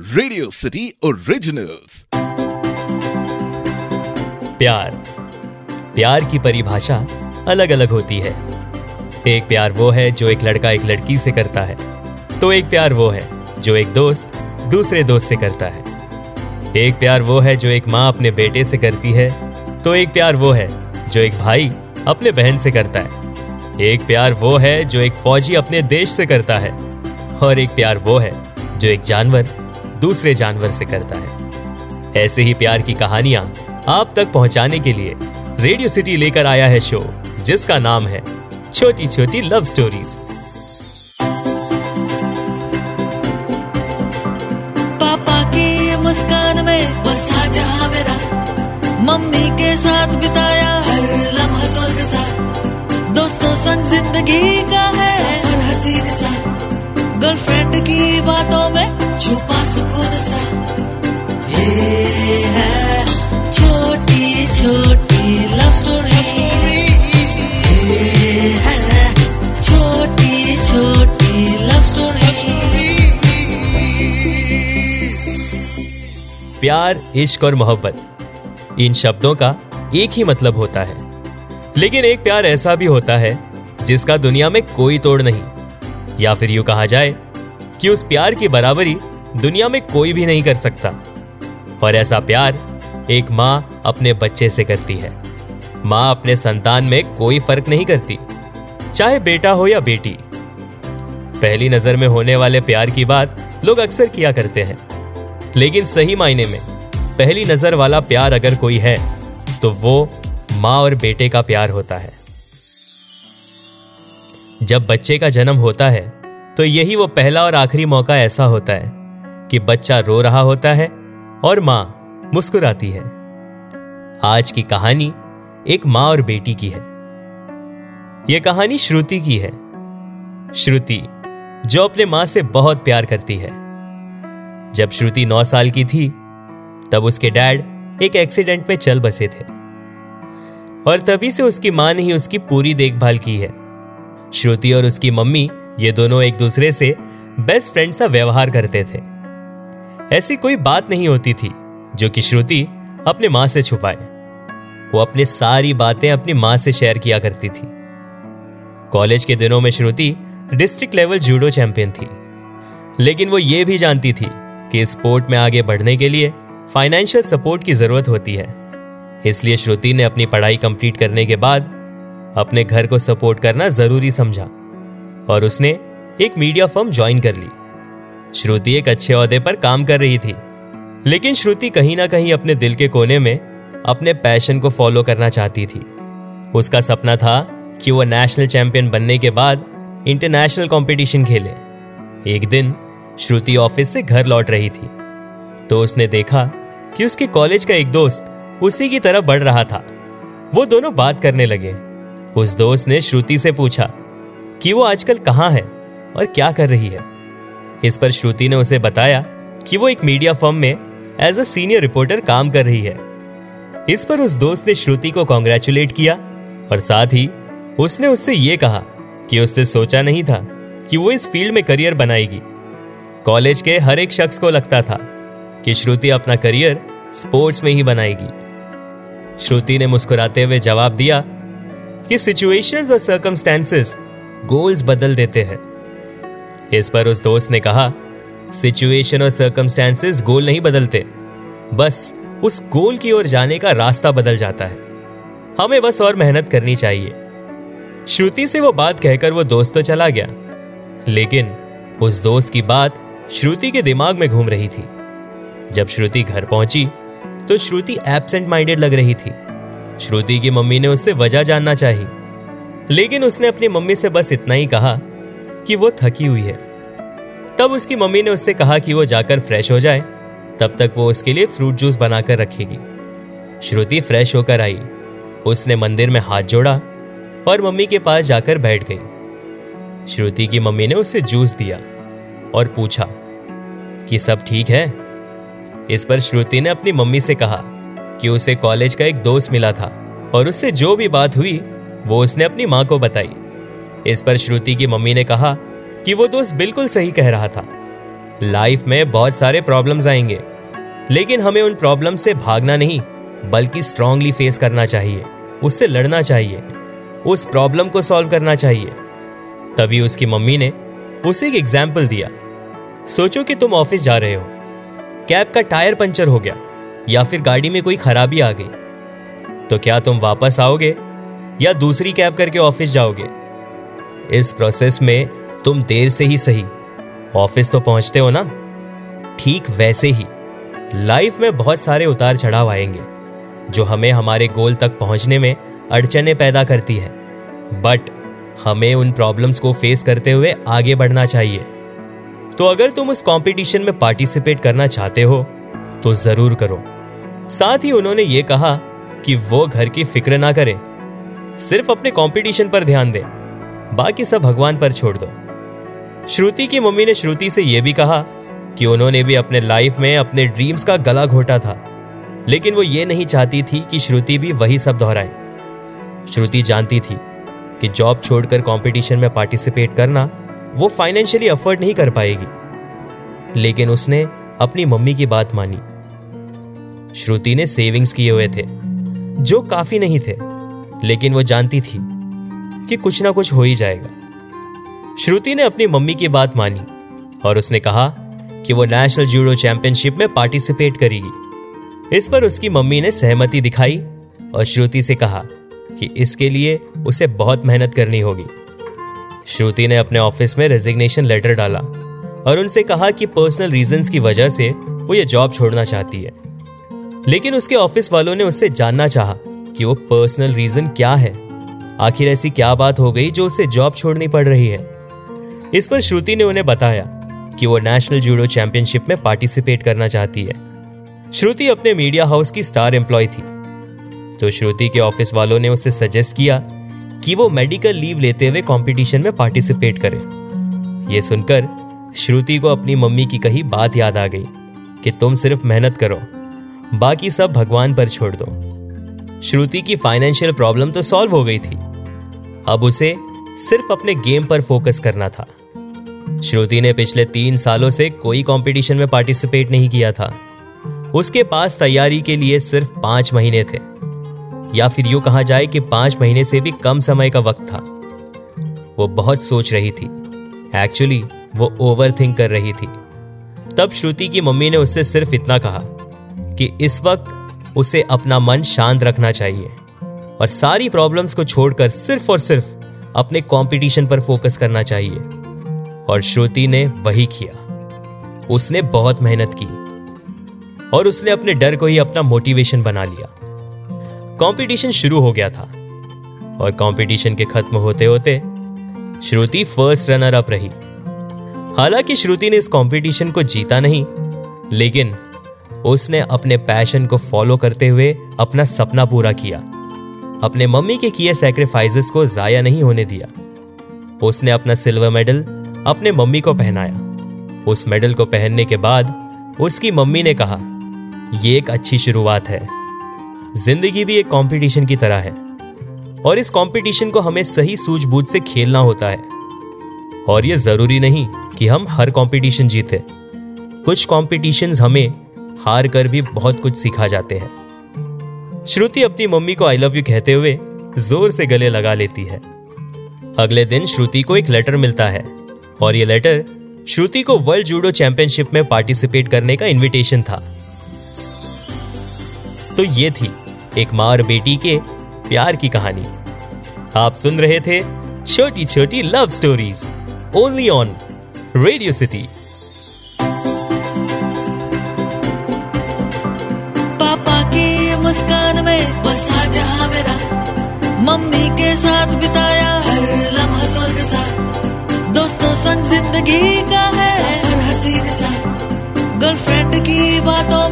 Radio city originals प्यार। प्यार की परिभाषा अलग अलग होती है। एक प्यार वो है जो एक लड़का एक लड़की से करता है। तो एक प्यार वो है जो एक दोस्त दूसरे दोस्त से करता है। एक प्यार वो है जो एक माँ अपने बेटे से करती है। तो एक प्यार वो है जो एक भाई अपने बहन से करता है। एक प्यार वो है जो एक फौजी अपने देश से करता है। और एक प्यार वो है जो एक जानवर दूसरे जानवर से करता है। ऐसे ही प्यार की कहानियाँ आप तक पहुँचाने के लिए रेडियो सिटी लेकर आया है शो, जिसका नाम है छोटी छोटी लव स्टोरीज। पापा की मुस्कान में बसा जहाँ मेरा। मम्मी के साथ बिताया हर लम्हा स्वर्ग सा। दोस्तों संग ज़िंदगी का प्यार, इश्क और मोहब्बत। इन शब्दों का एक ही मतलब होता है। लेकिन एक प्यार ऐसा भी होता है, जिसका दुनिया में कोई तोड़ नहीं। या फिर यूँ कहा जाए कि उस प्यार की बराबरी दुनिया में कोई भी नहीं कर सकता। और ऐसा प्यार एक माँ अपने बच्चे से करती है। माँ अपने संतान में कोई फ़र्क नहीं करती, चाहे बेटा हो या बेटी। पहली नज़र में होने वाले प्यार की बात लोग अक्सर किया करते हैं। लेकिन सही मायने में, पहली नज़र वाला प्यार अगर कोई है तो वो माँ और बेटे का प्यार होता है। जब बच्चे का जन्म होता है तो यही वो पहला और आखिरी मौका ऐसा होता है कि बच्चा रो रहा होता है और माँ मुस्कुराती है। आज की कहानी एक माँ और बेटी की है। यह कहानी श्रुति की है। श्रुति, जो अपने माँ से बहुत प्यार करती है। जब श्रुति नौ साल की थी, तब उसके डैड एक एक्सीडेंट में चल बसे थे। और तभी से उसकी माँ ने ही उसकी पूरी देखभाल की है। श्रुति और उसकी मम्मी ये दोनों एक दूसरे से बेस्ट फ्रेंड सा व्यवहार करते थे। ऐसी कोई बात नहीं होती थी जो कि श्रुति अपने माँ से छुपाए। वो अपनी सारी बातें अपनी माँ से शेयर किया करती थी। कॉलेज के दिनों में Shruti district level judo champion थी। लेकिन वो ये भी जानती थी कि स्पोर्ट में आगे बढ़ने के लिए फाइनेंशियल सपोर्ट की ज़रूरत होती है। इसलिए श्रुति ने अपनी पढ़ाई कंप्लीट करने के बाद अपने घर को सपोर्ट करना ज़रूरी समझा और उसने एक मीडिया फर्म ज्वाइन कर ली। श्रुति एक अच्छे अहदे पर काम कर रही थी, लेकिन श्रुति कहीं ना कहीं अपने दिल के कोने में अपने पैशन को फॉलो करना चाहती थी। उसका सपना था कि वह नेशनल चैंपियन बनने के बाद इंटरनेशनल कंपटीशन खेले। एक दिन श्रुति ऑफ़िस से घर लौट रही थी। तो उसने देखा कि उसके कॉलेज का एक दोस्त उसी की तरफ़ बढ़ रहा था। वो दोनों बात करने लगे। उस दोस्त ने श्रुति से पूछा कि वो आजकल कहाँ है और क्या कर रही है? इस पर श्रुति ने उसे बताया कि वो एक मीडिया फर्म में एज अ सीनियर रिपोर्टर काम कर रही है। इस पर उस दोस्त ने श्रुति को कॉन्ग्रेचुलेट किया और साथ ही उसने उससे ये कहा कि उससे सोचा नहीं था कि वो इस फ़ील्ड में करियर बनाएगी। कॉलेज के हर एक शख्स को लगता था कि श्रुति अपना करियर स्पोर्ट्स में ही बनाएगी। श्रुति ने मुस्कुराते हुए जवाब दिया कि सिचुएशंस और सर्कमस्टेंसेस गोल्स बदल देते हैं। इस पर उस दोस्त ने कहा, सिचुएशन और सर्कमस्टेंसेस गोल नहीं बदलते, बस उस गोल की ओर जाने का रास्ता बदल जाता है। हमें बस और मेहनत करनी चाहिए। श्रुति से वो बात कहकर वो दोस्त तो चला गया, लेकिन उस दोस्त की बात श्रुति के दिमाग में घूम रही थी। जब श्रुति घर पहुँची तो श्रुति एबसेंट माइंडेड लग रही थी। श्रुति की मम्मी ने उससे वजह जानना चाहिए लेकिन उसने अपनी मम्मी से बस इतना ही कहा कि वो थकी हुई है। तब उसकी मम्मी ने उससे कहा कि वो जाकर फ्रेश हो जाए, तब तक वो उसके लिए फ्रूट जूस बनाकर रखेगी। श्रुति फ्रेश होकर आई, उसने मंदिर में हाथ जोड़ा और मम्मी के पास जाकर बैठ गई। श्रुति की मम्मी ने उसे जूस दिया और पूछा कि सब ठीक है? इस पर श्रुति ने अपनी मम्मी से कहा कि उसे कॉलेज का एक दोस्त मिला था और उससे जो भी बात हुई, वो उसने अपनी माँ को बताई। इस पर श्रुति की मम्मी ने कहा कि वो दोस्त बिल्कुल सही कह रहा था। लाइफ में बहुत सारे प्रॉब्लम्स आएँगे, लेकिन हमें उन प्रॉब्लम से भागना नहीं, बल्कि स्ट्रांगली फेस करना चाहिए, उससे लड़ना चाहिए, उस प्रॉब्लम को सॉल्व करना चाहिए। तभी उसकी मम्मी ने उसे एक एग्ज़ाम्पल दिया। सोचो कि तुम ऑफ़िस जा रहे हो। कैब का टायर पंचर हो गया, या फिर गाड़ी में कोई खराबी आ गई। तो क्या तुम वापस आओगे, या दूसरी कैब करके ऑफ़िस जाओगे? इस प्रोसेस में तुम देर से ही सही। ऑफ़िस तो पहुँचते हो ना? ठीक वैसे ही। लाइफ में बहुत सारे उतार चढ़ाव आएँगे, जो हमें हमारे गोल तक पहुँचने में अड़चने पैदा करती है। बट हमें उन प्रॉब्लम्स को फेस करते हुए आगे बढ़ना चाहिए। तो अगर तुम उस कंपटीशन में पार्टिसिपेट करना चाहते हो तो ज़रूर करो। साथ ही उन्होंने ये कहा कि वो घर की फ़िक्र ना करें। सिर्फ़ अपने कंपटीशन पर ध्यान दे। बाकी सब भगवान पर छोड़ दो। श्रुति की मम्मी ने श्रुति से यह भी कहा कि उन्होंने भी अपने लाइफ में अपने ड्रीम्स का गला घोटा था। लेकिन वो ये नहीं चाहती थी कि श्रुति भी वही सब दोहराए। श्रुति जानती थी कि जॉब छोड़कर कंपटीशन में पार्टिसिपेट करना वो फाइनेंशियली अफोर्ड नहीं कर पाएगी। लेकिन उसने अपनी मम्मी की बात मानी। श्रुति ने सेविंग्स किए हुए थे, जो काफ़ी नहीं थे, लेकिन वो जानती थी कि कुछ ना कुछ हो ही जाएगा। श्रुति ने अपनी मम्मी की बात मानी और उसने कहा कि वो नेशनल जूडो चैंपियनशिप में पार्टिसिपेट करेगी। इस पर उसकी मम्मी ने सहमति दिखाई और श्रुति से कहा कि इसके लिए उसे बहुत मेहनत करनी होगी। श्रुति ने अपने ऑफ़िस में रेजिग्नेशन लेटर डाला और उनसे कहा कि पर्सनल रीजंस की वजह से वो ये जॉब छोड़ना चाहती है। लेकिन उसके ऑफ़िस वालों ने उससे जानना चाहा कि वो पर्सनल रीजन क्या है। आखिर ऐसी क्या बात हो गई जो उसे जॉब छोड़नी पड़ रही है? इस पर श्रुति ने उन्हें बताया कि वो नेशनल जूडो चैंपियनशिप में पार्टिसिपेट करना चाहती है। श्रुति अपने मीडिया हाउस की स्टार एम्प्लॉय थी। तो श्रुति के ऑफ़िस वालों ने उसे सजेस्ट किया कि वो मेडिकल लीव लेते हुए कंपटीशन में पार्टिसिपेट करे। ये सुनकर श्रुति को अपनी मम्मी की कही बात याद आ गई कि तुम सिर्फ़ मेहनत करो, बाकी सब भगवान पर छोड़ दो। श्रुति की फाइनेंशियल प्रॉब्लम तो सॉल्व हो गई थी। अब उसे सिर्फ़ अपने गेम पर फोकस करना था। श्रुति ने पिछले तीन सालों से कोई कंपटीशन में पार्टिसिपेट नहीं किया था। उसके पास तैयारी के लिए सिर्फ़ पाँच महीने थे। या फिर यूँ कहा जाए कि पाँच महीने से भी कम समय का वक्त था। वो बहुत सोच रही थी। एक्चुअली वो ओवर थिंक कर रही थी। तब श्रुति की मम्मी ने उससे सिर्फ़ इतना कहा कि इस वक्त उसे अपना मन शांत रखना चाहिए और सारी प्रॉब्लम्स को छोड़कर सिर्फ़ और सिर्फ़ अपने कंपटीशन पर फोकस करना चाहिए। और श्रुति ने वही किया। उसने बहुत मेहनत की और उसने अपने डर को ही अपना मोटिवेशन बना लिया। कंपटीशन शुरू हो गया था। और कंपटीशन के खत्म होते होते, श्रुति फ़र्स्ट रनर अप रही। हालाँकि श्रुति ने इस कंपटीशन को जीता नहीं, लेकिन उसने अपने पैशन को फॉलो करते हुए अपना सपना पूरा किया। अपने मम्मी के किए सैक्रिफाइसेस को जाया नहीं होने दिया। उसने अपना सिल्वर मेडल अपने मम्मी को पहनाया। उस मेडल को पहनने के बाद उसकी मम्मी ने कहा यह एक अच्छी शुरुआत है। ज़िंदगी भी एक कंपटीशन की तरह है। और इस कंपटीशन को हमें सही सूझबूझ से खेलना होता है। और यह ज़रूरी नहीं कि हम हर कंपटीशन जीते। कुछ कॉम्पिटिशन्स हमें हार कर भी बहुत कुछ सिखा जाते हैं। श्रुति अपनी मम्मी को आई लव यू कहते हुए ज़ोर से गले लगा लेती है। अगले दिन श्रुति को एक लेटर मिलता है। और यह लेटर श्रुति को वर्ल्ड जूडो चैंपियनशिप में पार्टिसिपेट करने का इनविटेशन था। तो ये थी एक माँ और बेटी के प्यार की कहानी। आप सुन रहे थे छोटी छोटी love stories only on radio city पापा की मुस्कान में बसा जहाँ मेरा। मम्मी के साथ बिताया हर लम्हा स्वर्ग सा। दोस्तों संग ज़िंदगी का है सफ़र हसीन सा। गर्लफ्रेंड की बातों